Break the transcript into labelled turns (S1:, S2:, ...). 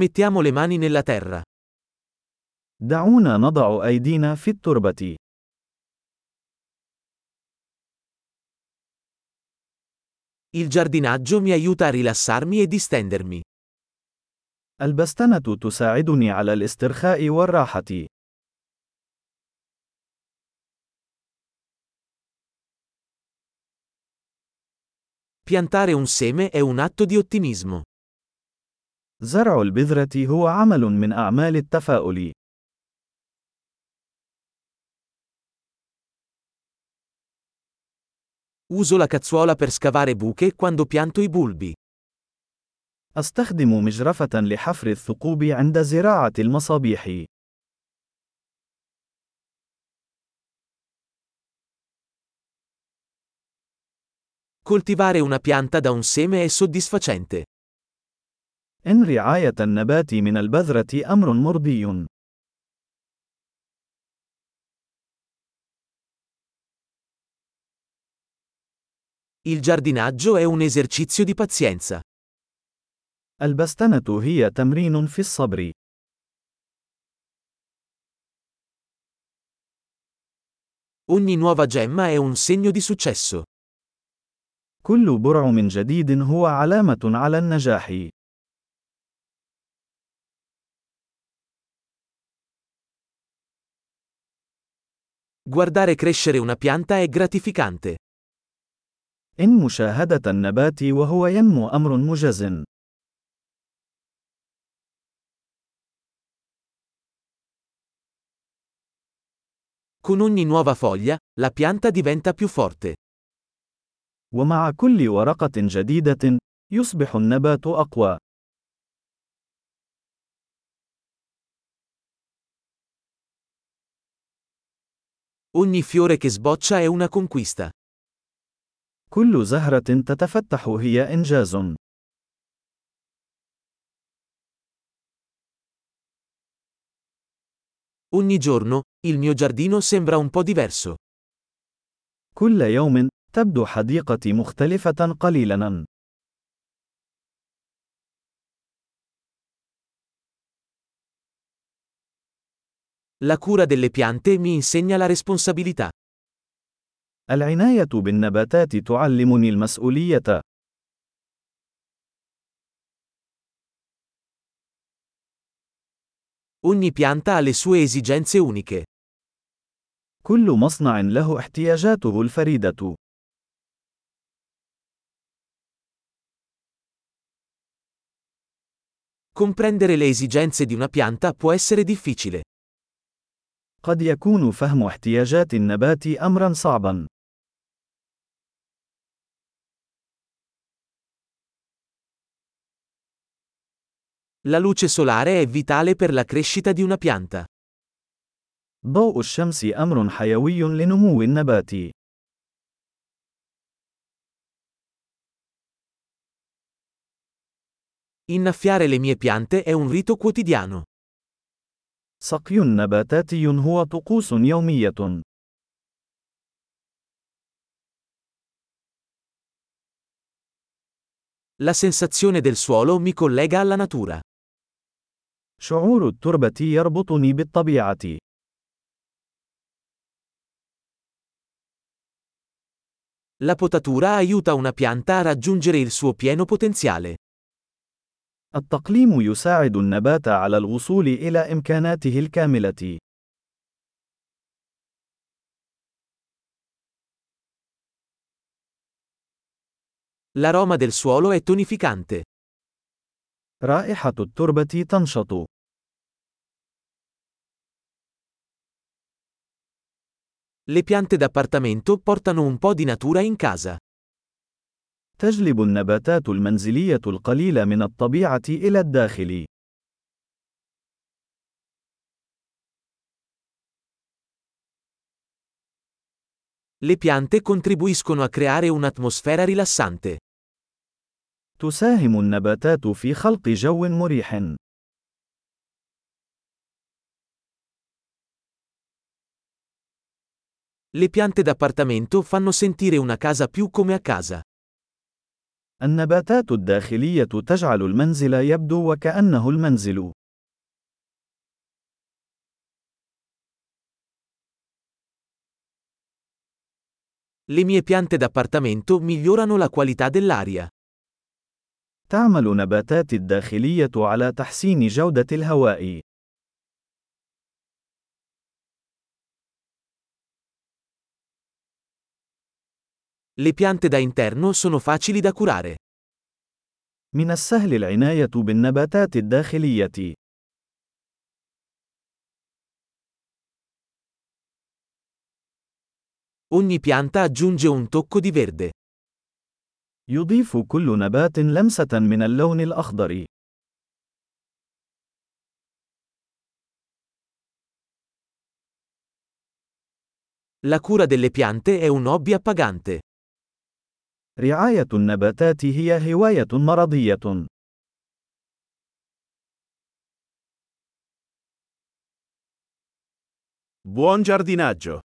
S1: Mettiamo le mani nella terra.
S2: دعونا نضع أيدينا في التربة.
S1: Il giardinaggio mi aiuta a rilassarmi e distendermi.
S2: البستنة تساعدني على الاسترخاء والراحة.
S1: Piantare un seme è un atto di ottimismo.
S2: زرع البذرة هو عمل من أعمال التفاؤل.
S1: Uso la cazzuola per scavare buche quando pianto i bulbi.
S2: أستخدم مجرفة لحفر الثقوب عند زراعة المصابيح.
S1: Coltivare una pianta da un seme è soddisfacente.
S2: إن رعاية النبات من البذرة أمر مرضي.
S1: Il giardinaggio è un esercizio di pazienza.
S2: البستنة هي تمرين في الصبر.
S1: Ogni nuova gemma è un segno di successo.
S2: كل برع من جديد هو علامة على النجاح.
S1: Guardare crescere una pianta è gratificante.
S2: إن مشاهدة النبات وهو ينمو أمر مجز.
S1: Con ogni nuova foglia, la pianta diventa più forte.
S2: ومع كل ورقة جديدة، يصبح النبات أقوى.
S1: Ogni fiore che sboccia è una conquista.
S2: كل زهرة تتفتح هي إنجاز.
S1: Ogni giorno, il mio giardino sembra un po' diverso.
S2: كل يوم، تبدو حديقتي مختلفة قليلاً.
S1: La cura delle piante mi insegna la responsabilità.
S2: العناية بالنباتات تعلمني المسؤولية.
S1: Ogni pianta ha le sue esigenze uniche.
S2: كل مصنع له احتياجاته الفريدة.
S1: Comprendere le esigenze di una pianta può essere difficile.
S2: قد يكون فهم احتياجات النبات أمرا صعبا.
S1: La luce solare è vitale per la crescita di una pianta.
S2: ضوء الشمس أمر حيوي لنمو النبات.
S1: Innaffiare le mie piante è un rito quotidiano.
S2: سقي نباتاتي هو طقوس يومية.
S1: La sensazione del suolo mi collega alla natura.
S2: شعور التربة يربطني بالطبيعة.
S1: La potatura aiuta una pianta a raggiungere il suo pieno potenziale.
S2: التقليم يساعد النبات على الوصول إلى إمكاناته الكاملة.
S1: L'aroma del suolo è tonificante.
S2: رائحة التربة تنشط.
S1: Le piante d'appartamento portano un po' di natura in casa.
S2: تجلب النباتات المنزلية القليل من الطبيعة إلى الداخل.
S1: Le piante contribuiscono a creare un'atmosfera rilassante.
S2: تساهم النباتات في خلق جو مريح.
S1: Le piante d'appartamento fanno sentire una casa più come a casa.
S2: النباتات الداخلية تجعل المنزل يبدو وكأنه المنزل.
S1: Le mie piante d'appartamento migliorano la qualità dell'aria.
S2: تعمل نباتات الداخلية على تحسين جودة الهواء.
S1: Le piante da interno sono facili da curare.
S2: من السهل العناية بالنباتات الداخلية.
S1: Ogni pianta aggiunge un tocco di verde.
S2: يضيف كل نبات لمسة من اللون الأخضر.
S1: La cura delle piante è un hobby appagante.
S2: رعاية النباتات هي هواية مرضية.
S3: Buon giardinaggio!